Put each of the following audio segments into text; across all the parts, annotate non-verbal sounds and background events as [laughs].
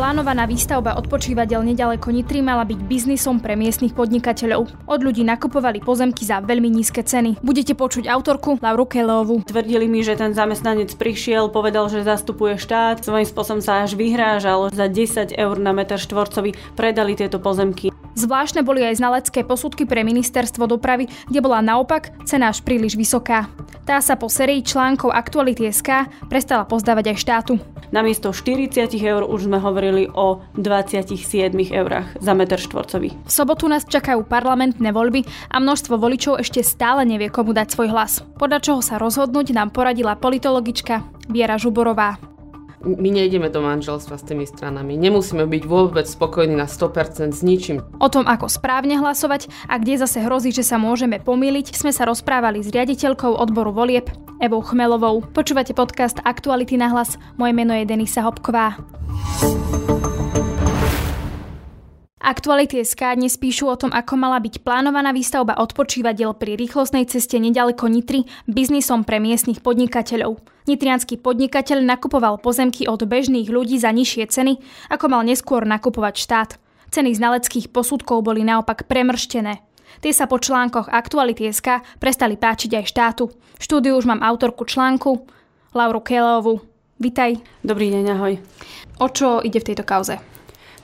Plánovaná výstavba odpočívadel nedaleko Nitry mala byť biznisom pre miestnych podnikateľov. Od ľudí nakupovali pozemky za veľmi nízke ceny. Budete počuť autorku Lauru Kelovú. Tvrdili mi, že ten zamestnanec prišiel, povedal, že zastupuje štát, svojím spôsobom sa až vyhrážal. Za 10 eur na meter štvorcový predali tieto pozemky. Zvláštne boli aj znalecké posudky pre ministerstvo dopravy, kde bola naopak cena až príliš vysoká. Tá sa po sérii článkov Aktuality.sk prestala pozdávať aj štátu. Namiesto 40 eur už sme hovorili o 27 eurách za meter štvorcový. V sobotu nás čakajú parlamentné voľby a množstvo voličov ešte stále nevie, komu dať svoj hlas. Podľa čoho sa rozhodnúť nám poradila politologička Viera Žuborová my nejdeme do manželstva s tými stranami. Nemusíme byť vôbec spokojní na 100% s ničím. O tom, ako správne hlasovať a kde zase hrozí, že sa môžeme pomýliť, sme sa rozprávali s riaditeľkou odboru volieb Evou Chmelovou. Počúvate podcast Aktuality na hlas. Moje meno je Denisa Hopková. Aktuality SK dnes píšu o tom, ako mala byť plánovaná výstavba odpočívadiel pri rýchlostnej ceste nedaleko Nitry biznisom pre miestnych podnikateľov. Nitrianský podnikateľ nakupoval pozemky od bežných ľudí za nižšie ceny, ako mal neskôr nakupovať štát. Ceny znaleckých posudkov boli naopak premrštené. Tie sa po článkoch Aktuality SK prestali páčiť aj štátu. V štúdiu už mám autorku článku, Lauru Kelovu. Vitaj. Dobrý deň, ahoj. O čo ide v tejto kauze?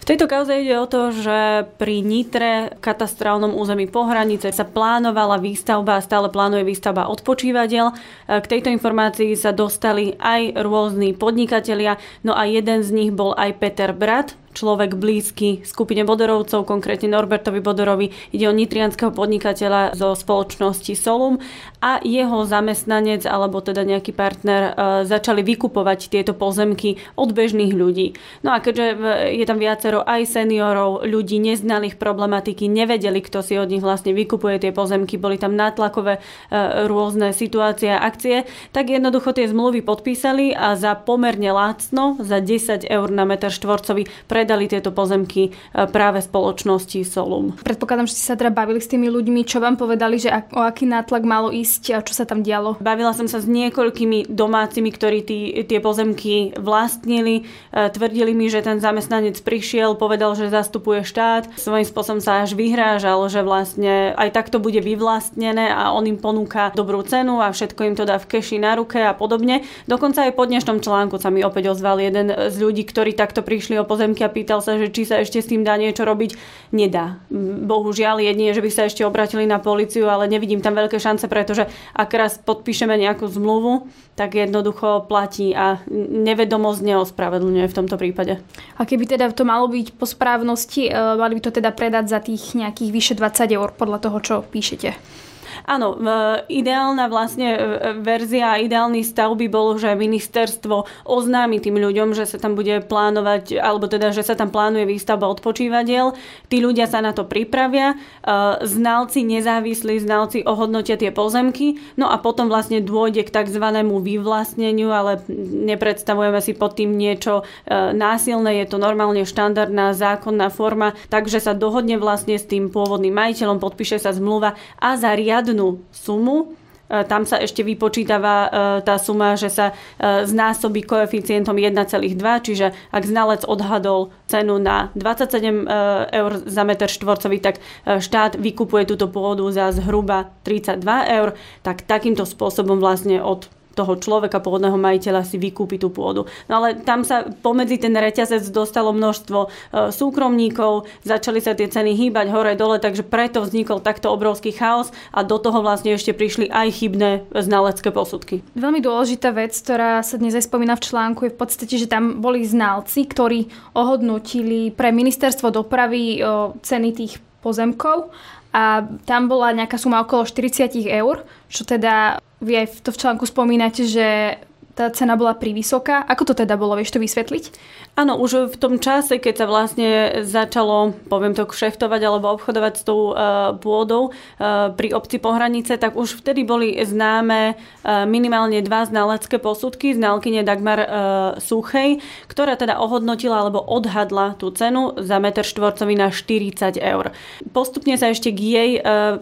Tejto kauze ide o to, že pri Nitre, katastrálnom území po hranice, sa plánovala výstavba a stále plánuje výstavba odpočívadiel. K tejto informácii sa dostali aj rôzni podnikatelia, no a jeden z nich bol aj Peter Brat, človek blízky skupine Bodorovcov, konkrétne Norbertovi Bodorovi. Ide o nitrianského podnikateľa zo spoločnosti Solum a jeho zamestnanec alebo teda nejaký partner e, začali vykupovať tieto pozemky od bežných ľudí. No a keďže je tam viacero aj seniorov, ľudí neznalých problematiky, nevedeli, kto si od nich vlastne vykupuje tie pozemky, boli tam nátlakové e, rôzne situácie a akcie, tak jednoducho tie zmluvy podpísali a za pomerne lácno, za 10 eur na meter štvorcový pre predali tieto pozemky e, práve spoločnosti Solum. Predpokladám, že ste sa teda bavili s tými ľuďmi, čo vám povedali, že o aký nátlak malo ísť a čo sa tam dialo? Bavila som sa s niekoľkými domácimi, ktorí tí, tie pozemky vlastnili. E, tvrdili mi, že ten zamestnanec prišiel, povedal, že zastupuje štát. Svojím spôsobom sa až vyhrážal, že vlastne aj takto bude vyvlastnené a on im ponúka dobrú cenu a všetko im to dá v keši na ruke a podobne. Dokonca aj po dnešnom článku sa mi opäť ozval jeden z ľudí, ktorí takto prišli o pozemky a pýtal sa, že či sa ešte s tým dá niečo robiť. Nedá. Bohužiaľ, jedine, že by sa ešte obratili na policiu, ale nevidím tam veľké šance, pretože ak raz podpíšeme nejakú zmluvu, tak jednoducho platí a nevedomosť neospravedlňuje v tomto prípade. A keby teda to malo byť po správnosti, e, mali by to teda predať za tých nejakých vyše 20 eur podľa toho, čo píšete? Áno, ideálna vlastne e, verzia a ideálny stav by bol, že ministerstvo oznámi tým ľuďom, že sa tam bude plánovať, alebo teda, že sa tam plánuje výstavba odpočívadiel. Tí ľudia sa na to pripravia, e, znalci, nezávislí znalci ohodnotia tie pozemky, no a potom vlastne dôjde k tzv. vyvlastneniu, ale nepredstavujeme si pod tým niečo e, násilné, je to normálne štandardná zákonná forma, takže sa dohodne vlastne s tým pôvodným majiteľom, podpíše sa zmluva a za jednu sumu, e, tam sa ešte vypočítava e, tá suma, že sa e, znásobí koeficientom 1,2, čiže ak znalec odhadol cenu na 27 eur za meter štvorcový, tak štát vykupuje túto pôdu za zhruba 32 eur, tak takýmto spôsobom vlastne od toho človeka, pôvodného majiteľa si vykúpi tú pôdu. No ale tam sa pomedzi ten reťazec dostalo množstvo e, súkromníkov, začali sa tie ceny hýbať hore dole, takže preto vznikol takto obrovský chaos a do toho vlastne ešte prišli aj chybné znalecké posudky. Veľmi dôležitá vec, ktorá sa dnes aj spomína v článku, je v podstate, že tam boli znalci, ktorí ohodnotili pre ministerstvo dopravy ceny tých pozemkov a tam bola nejaká suma okolo 40 eur, čo teda vy aj to v článku spomínate, že tá cena bola privysoká. Ako to teda bolo? Vieš to vysvetliť? Áno, už v tom čase, keď sa vlastne začalo, poviem to, kšeftovať alebo obchodovať s tou uh, pôdou uh, pri obci Pohranice, tak už vtedy boli známe uh, minimálne dva znalecké posudky znalkyne Dagmar Suchej, ktorá teda ohodnotila alebo odhadla tú cenu za meter štvorcový na 40 eur. Postupne sa ešte k jej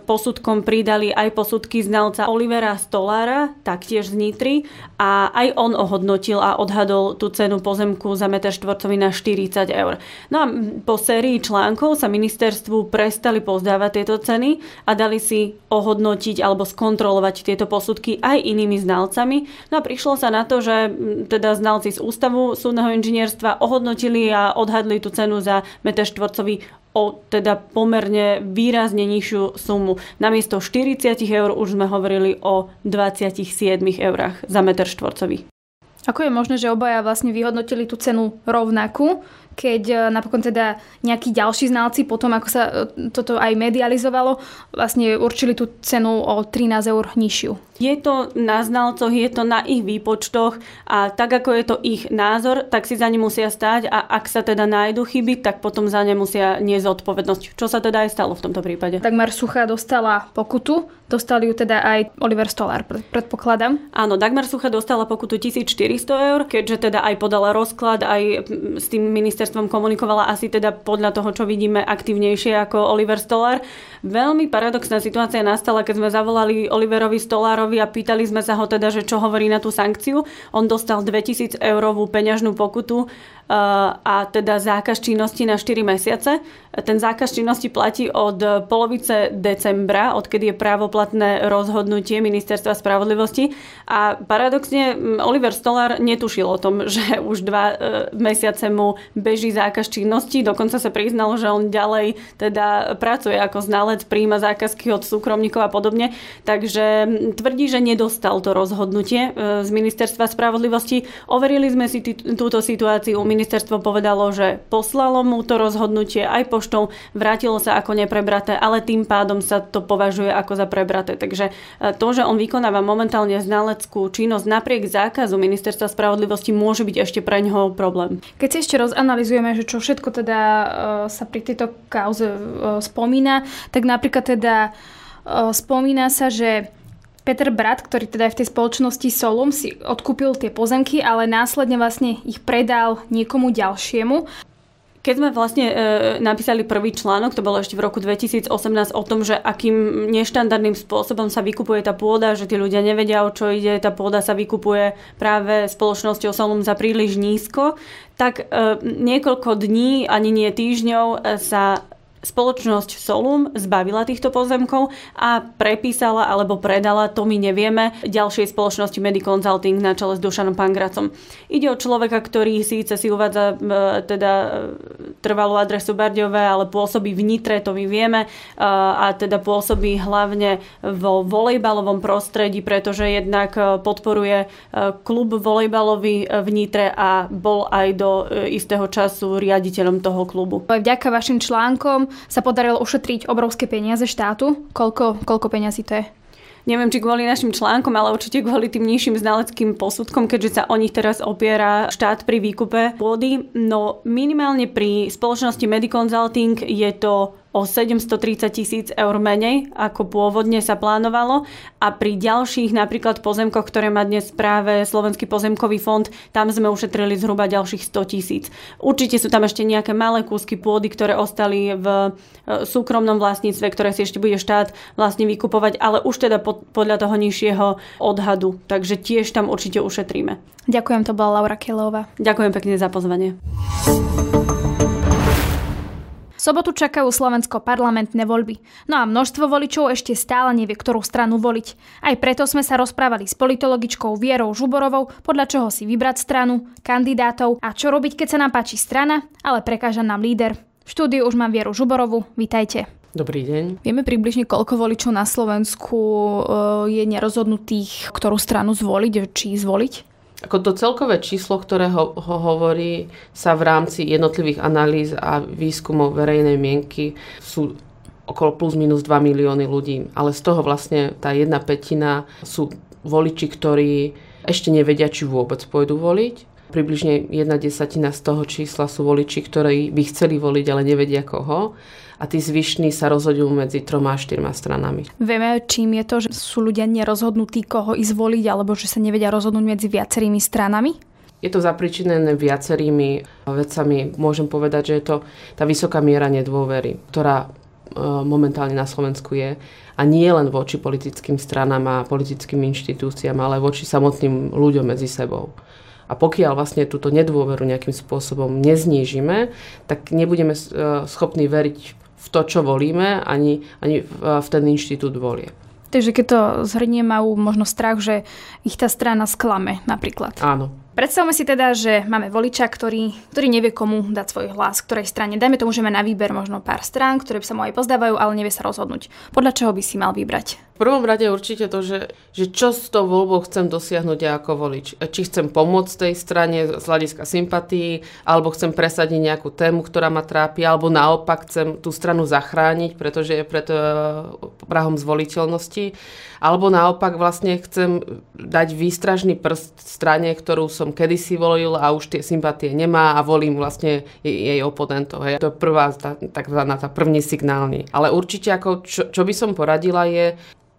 posudkom pridali aj posudky znalca Olivera Stolára, taktiež z Nitry a aj on ohodnotil a odhadol tú cenu pozemku za meter štvorcový na 40 eur. No a po sérii článkov sa ministerstvu prestali pozdávať tieto ceny a dali si ohodnotiť alebo skontrolovať tieto posudky aj inými znalcami. No a prišlo sa na to, že teda znalci z Ústavu súdneho inžinierstva ohodnotili a odhadli tú cenu za meter štvorcový o teda pomerne výrazne nižšiu sumu. Namiesto 40 eur už sme hovorili o 27 eurách za meter štvorcový. Ako je možné, že obaja vlastne vyhodnotili tú cenu rovnakú, keď e, napokon teda nejakí ďalší znalci potom, ako sa e, toto aj medializovalo, vlastne určili tú cenu o 13 eur nižšiu. Je to na znalcoch, je to na ich výpočtoch a tak ako je to ich názor, tak si za ne musia stáť a ak sa teda nájdu chyby, tak potom za ne musia niesť zodpovednosť. Čo sa teda aj stalo v tomto prípade? Dagmar Sucha dostala pokutu, dostali ju teda aj Oliver Stolar, predpokladám. Áno, Dagmar Sucha dostala pokutu 1400 eur, keďže teda aj podala rozklad, aj s tým ministerstvom komunikovala asi teda podľa toho, čo vidíme, aktívnejšie ako Oliver Stolar. Veľmi paradoxná situácia nastala, keď sme zavolali Oliverovi Stolárovi a pýtali sme sa ho teda, že čo hovorí na tú sankciu. On dostal 2000 eurovú peňažnú pokutu a teda zákaz činnosti na 4 mesiace. Ten zákaz činnosti platí od polovice decembra, odkedy je právoplatné rozhodnutie Ministerstva spravodlivosti. A paradoxne Oliver Stolar netušil o tom, [laughs] že už dva e, mesiace mu beží zákaz činnosti. Dokonca sa priznal, že on ďalej teda pracuje ako znalec, príjma zákazky od súkromníkov a podobne. Takže tvrdí, že nedostal to rozhodnutie e, z Ministerstva spravodlivosti. Overili sme si túto situáciu ministerstvo povedalo, že poslalo mu to rozhodnutie aj poštou, vrátilo sa ako neprebraté, ale tým pádom sa to považuje ako za prebraté. Takže e, to, že on vykonáva momentálne znaleckú činnosť napriek zákazu ministerstva spravodlivosti, môže byť ešte pre ňoho problém. Keď si ešte rozanalizujeme, že čo všetko teda e, sa pri tejto kauze e, spomína, tak napríklad teda spomína sa, že Peter Brat, ktorý teda je v tej spoločnosti Solum, si odkúpil tie pozemky, ale následne vlastne ich predal niekomu ďalšiemu. Keď sme vlastne e, napísali prvý článok, to bolo ešte v roku 2018, o tom, že akým neštandardným spôsobom sa vykupuje tá pôda, že tí ľudia nevedia, o čo ide, tá pôda sa vykupuje práve spoločnosťou Solum za príliš nízko, tak e, niekoľko dní, ani nie týždňov, e, sa spoločnosť Solum zbavila týchto pozemkov a prepísala alebo predala, to my nevieme, ďalšej spoločnosti Mediconsulting na čele s Dušanom Pangracom. Ide o človeka, ktorý síce si uvádza e, teda e, trvalú adresu Bardiové, ale pôsobí v Nitre, to my vieme, e, a teda pôsobí hlavne vo volejbalovom prostredí, pretože jednak podporuje klub volejbalový v Nitre a bol aj do istého času riaditeľom toho klubu. Vďaka vašim článkom sa podarilo ušetriť obrovské peniaze štátu. Koľko, koľko peniazy to je? Neviem, či kvôli našim článkom, ale určite kvôli tým nižším znaleckým posudkom, keďže sa o nich teraz opiera štát pri výkupe pôdy. No minimálne pri spoločnosti Mediconsulting je to o 730 tisíc eur menej, ako pôvodne sa plánovalo a pri ďalších napríklad pozemkoch, ktoré má dnes práve Slovenský pozemkový fond, tam sme ušetrili zhruba ďalších 100 tisíc. Určite sú tam ešte nejaké malé kúsky pôdy, ktoré ostali v e, súkromnom vlastníctve, ktoré si ešte bude štát vlastne vykupovať, ale už teda podľa toho nižšieho odhadu. Takže tiež tam určite ušetríme. Ďakujem, to bola Laura Kelová. Ďakujem pekne za pozvanie sobotu čakajú slovensko-parlamentné voľby. No a množstvo voličov ešte stále nevie, ktorú stranu voliť. Aj preto sme sa rozprávali s politologičkou Vierou Žuborovou, podľa čoho si vybrať stranu, kandidátov a čo robiť, keď sa nám páči strana, ale prekáža nám líder. V štúdiu už mám Vieru Žuborovu, vítajte. Dobrý deň. Vieme približne, koľko voličov na Slovensku e, je nerozhodnutých, ktorú stranu zvoliť, či zvoliť? Ako to celkové číslo, ktoré ho, ho hovorí, sa v rámci jednotlivých analýz a výskumov verejnej mienky sú okolo plus minus 2 milióny ľudí. Ale z toho vlastne tá jedna petina sú voliči, ktorí ešte nevedia, či vôbec pôjdu voliť približne jedna desatina z toho čísla sú voliči, ktorí by chceli voliť, ale nevedia koho a tí zvyšní sa rozhodujú medzi troma a štyrma stranami. Vieme, čím je to, že sú ľudia nerozhodnutí, koho ísť voliť, alebo že sa nevedia rozhodnúť medzi viacerými stranami? Je to zapričinené viacerými vecami. Môžem povedať, že je to tá vysoká miera nedôvery, ktorá e, momentálne na Slovensku je. A nie len voči politickým stranám a politickým inštitúciám, ale voči samotným ľuďom medzi sebou. A pokiaľ vlastne túto nedôveru nejakým spôsobom neznížime, tak nebudeme e, schopní veriť v to, čo volíme, ani, ani v ten inštitút volie. Takže keď to zhrnie, majú možno strach, že ich tá strana sklame napríklad. Áno, Predstavme si teda, že máme voliča, ktorý, ktorý nevie komu dať svoj hlas, ktorej strane. Dajme tomu, že má na výber možno pár strán, ktoré sa mu aj pozdávajú, ale nevie sa rozhodnúť. Podľa čoho by si mal vybrať? V prvom rade určite to, že, že čo s tou voľbou chcem dosiahnuť ja ako volič. Či chcem pomôcť tej strane z hľadiska sympatí, alebo chcem presadiť nejakú tému, ktorá ma trápi, alebo naopak chcem tú stranu zachrániť, pretože je pred uh, prahom zvoliteľnosti. Alebo naopak vlastne chcem dať výstražný prst strane, ktorú som kedysi volil a už tie sympatie nemá a volím vlastne jej, oponentov. Hej. To je prvá, takzvaná tá první signálny. Ale určite ako, čo, čo by som poradila je,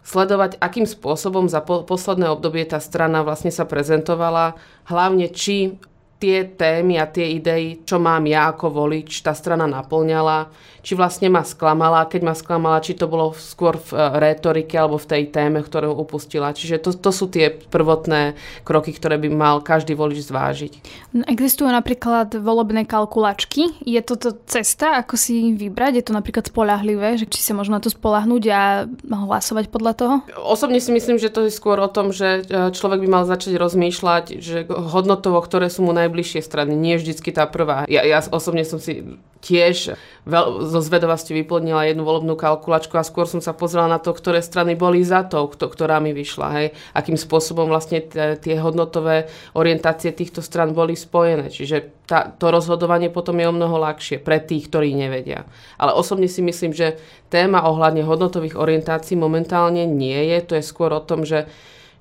sledovať, akým spôsobom za po- posledné obdobie tá strana vlastne sa prezentovala, hlavne či tie témy a tie idei, čo mám ja ako volič, tá strana naplňala, či vlastne ma sklamala, keď ma sklamala, či to bolo skôr v e, rétorike alebo v tej téme, ktorú upustila. Čiže to, to sú tie prvotné kroky, ktoré by mal každý volič zvážiť. No, existujú napríklad volebné kalkulačky. Je toto cesta, ako si vybrať? Je to napríklad spolahlivé, že či sa možno na to spolahnúť a hlasovať podľa toho? Osobne si myslím, že to je skôr o tom, že e, človek by mal začať rozmýšľať, že hodnotovo, ktoré sú mu najbližšie strany, nie vždycky tá prvá. Ja, ja osobne som si tiež veľ, zo zvedovosti vyplnila jednu volebnú kalkulačku a skôr som sa pozrela na to, ktoré strany boli za to, ktorá mi vyšla. Hej. Akým spôsobom vlastne tie hodnotové orientácie týchto stran boli spojené. Čiže tá, to rozhodovanie potom je o mnoho ľahšie pre tých, ktorí nevedia. Ale osobne si myslím, že téma ohľadne hodnotových orientácií momentálne nie je. To je skôr o tom, že,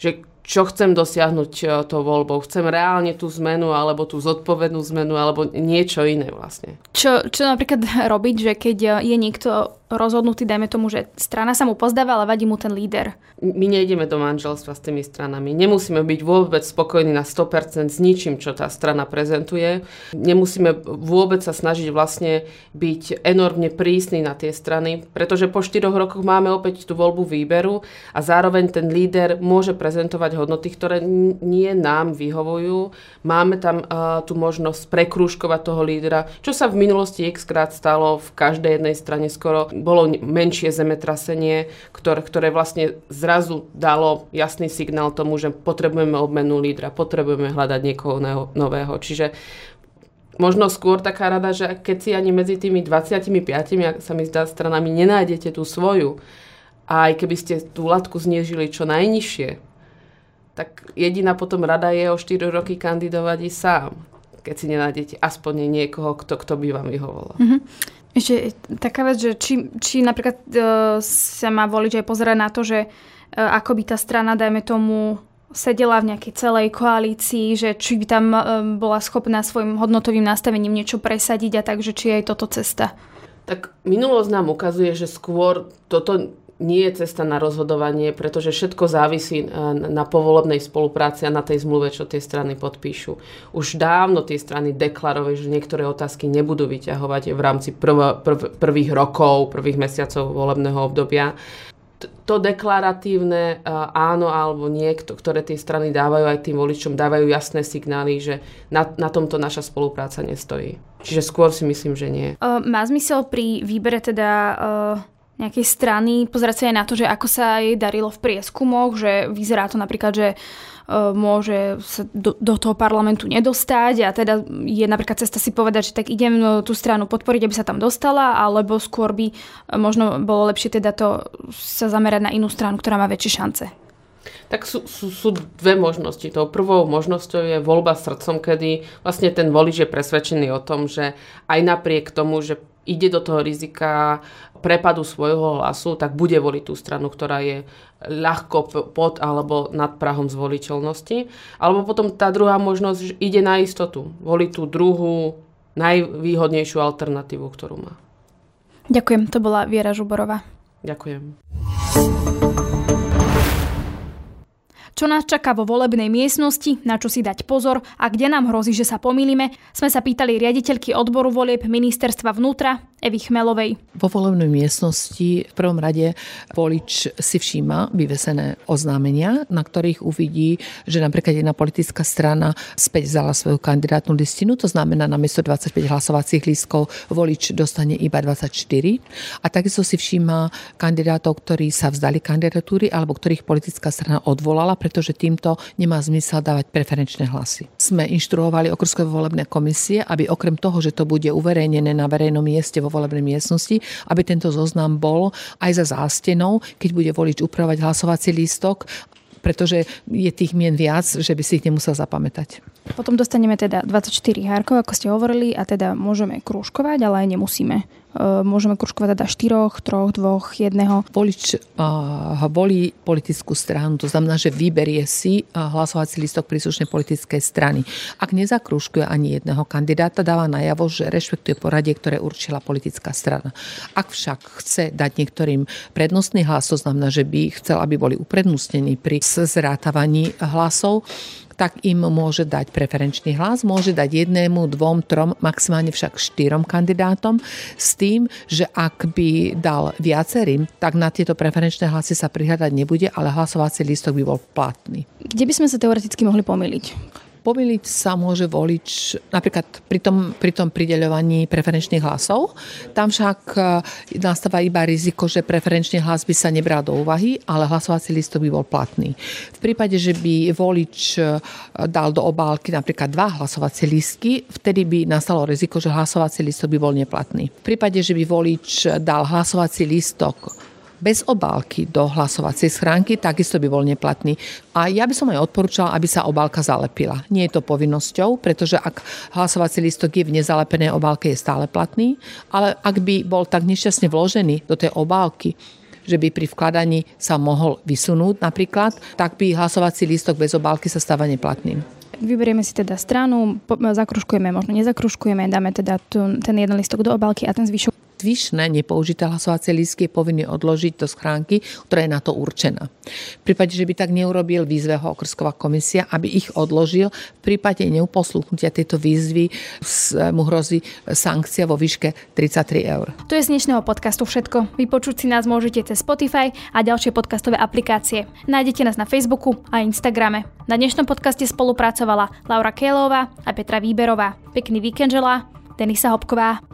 že čo chcem dosiahnuť e, tou voľbou. Chcem reálne tú zmenu, alebo tú zodpovednú zmenu, alebo niečo iné vlastne. Čo, čo napríklad [laughs] robiť, že keď je niekto rozhodnutý, dajme tomu, že strana sa mu pozdáva, ale vadí mu ten líder. My nejdeme do manželstva s tými stranami. Nemusíme byť vôbec spokojní na 100% s ničím, čo tá strana prezentuje. Nemusíme vôbec sa snažiť vlastne byť enormne prísni na tie strany, pretože po 4 rokoch máme opäť tú voľbu výberu a zároveň ten líder môže prezentovať hodnoty, ktoré nie nám vyhovujú. Máme tam uh, tú možnosť prekrúžkovať toho lídera, čo sa v minulosti x krát stalo v každej jednej strane skoro bolo menšie zemetrasenie, ktoré, ktoré vlastne zrazu dalo jasný signál tomu, že potrebujeme obmenu lídra, potrebujeme hľadať niekoho nového. Čiže možno skôr taká rada, že keď si ani medzi tými 25, ak sa mi zdá, stranami nenájdete tú svoju, a aj keby ste tú latku zniežili čo najnižšie, tak jediná potom rada je o 4 roky kandidovať i sám keď si nenájdete aspoň niekoho, kto, kto by vám vyhovoval. Mm-hmm. Ešte taká vec, že či, či napríklad uh, sa má voliť aj pozerať na to, že uh, ako by tá strana, dajme tomu, sedela v nejakej celej koalícii, že či by tam uh, bola schopná svojim hodnotovým nastavením niečo presadiť a tak, že či je aj toto cesta. Tak minulosť nám ukazuje, že skôr toto nie je cesta na rozhodovanie, pretože všetko závisí e, na povolebnej spolupráci a na tej zmluve, čo tie strany podpíšu. Už dávno tie strany deklarovali, že niektoré otázky nebudú vyťahovať v rámci prv, prv, prvých rokov, prvých mesiacov volebného obdobia. To deklaratívne e, áno alebo nie, ktoré tie strany dávajú aj tým voličom, dávajú jasné signály, že na, na tomto naša spolupráca nestojí. Čiže skôr si myslím, že nie. Uh, má zmysel pri výbere teda uh nejakej strany, pozerať sa aj na to, že ako sa jej darilo v prieskumoch, že vyzerá to napríklad, že e, môže sa do, do toho parlamentu nedostať a teda je napríklad cesta si povedať, že tak idem no, tú stranu podporiť, aby sa tam dostala, alebo skôr by e, možno bolo lepšie teda to sa zamerať na inú stranu, ktorá má väčšie šance. Tak sú, sú, sú dve možnosti. Tou prvou možnosťou je voľba srdcom, kedy vlastne ten volič je presvedčený o tom, že aj napriek tomu, že ide do toho rizika prepadu svojho hlasu, tak bude voliť tú stranu, ktorá je ľahko pod alebo nad prahom zvoliteľnosti. Alebo potom tá druhá možnosť že ide na istotu. Voliť tú druhú, najvýhodnejšiu alternatívu, ktorú má. Ďakujem, to bola Viera Žuborová. Ďakujem. Čo nás čaká vo volebnej miestnosti, na čo si dať pozor a kde nám hrozí, že sa pomýlime, sme sa pýtali riaditeľky odboru volieb ministerstva vnútra Evy Chmelovej. Vo volebnej miestnosti v prvom rade volič si všíma vyvesené oznámenia, na ktorých uvidí, že napríklad jedna politická strana späť vzala svoju kandidátnu listinu, to znamená na miesto 25 hlasovacích lístkov volič dostane iba 24 a takisto si všíma kandidátov, ktorí sa vzdali kandidatúry alebo ktorých politická strana odvolala pretože týmto nemá zmysel dávať preferenčné hlasy. Sme inštruovali okrskové volebné komisie, aby okrem toho, že to bude uverejnené na verejnom mieste vo volebnej miestnosti, aby tento zoznam bol aj za zástenou, keď bude volič upravovať hlasovací lístok, pretože je tých mien viac, že by si ich nemusel zapamätať. Potom dostaneme teda 24 hárkov, ako ste hovorili, a teda môžeme krúžkovať, ale aj nemusíme. E, môžeme kružkovať teda 4, 3, 2, 1. Volič uh, volí politickú stranu, to znamená, že vyberie si uh, hlasovací listok príslušnej politickej strany. Ak nezakružkuje ani jedného kandidáta, dáva najavo, že rešpektuje poradie, ktoré určila politická strana. Ak však chce dať niektorým prednostný hlas, to znamená, že by chcel, aby boli uprednostnení pri zrátavaní hlasov, tak im môže dať preferenčný hlas, môže dať jednému, dvom, trom, maximálne však štyrom kandidátom s tým, že ak by dal viacerým, tak na tieto preferenčné hlasy sa prihľadať nebude, ale hlasovací lístok by bol platný. Kde by sme sa teoreticky mohli pomýliť? Pomýliť sa môže volič napríklad pri tom, pri tom prideľovaní preferenčných hlasov. Tam však e, nastáva iba riziko, že preferenčný hlas by sa nebral do úvahy, ale hlasovací listok by bol platný. V prípade, že by volič e, dal do obálky napríklad dva hlasovacie listky, vtedy by nastalo riziko, že hlasovací listok by bol neplatný. V prípade, že by volič dal hlasovací listok bez obálky do hlasovacej schránky, takisto by bol neplatný. A ja by som aj odporúčala, aby sa obálka zalepila. Nie je to povinnosťou, pretože ak hlasovací listok je v nezalepenej obálke, je stále platný, ale ak by bol tak nešťastne vložený do tej obálky, že by pri vkladaní sa mohol vysunúť napríklad, tak by hlasovací lístok bez obálky sa stáva neplatným. Vyberieme si teda stranu, zakruškujeme, možno nezakruškujeme, dáme teda ten jeden listok do obálky a ten zvyšok zvyšné nepoužité hlasovacie lístky je povinný odložiť do schránky, ktorá je na to určená. V prípade, že by tak neurobil, výzve ho okrsková komisia, aby ich odložil. V prípade neuposluchnutia tejto výzvy mu hrozí sankcia vo výške 33 eur. To je z dnešného podcastu všetko. Vypočuť si nás môžete cez Spotify a ďalšie podcastové aplikácie. Nájdete nás na Facebooku a Instagrame. Na dnešnom podcaste spolupracovala Laura Kélová a Petra Výberová. Pekný víkend želá Denisa Hopková.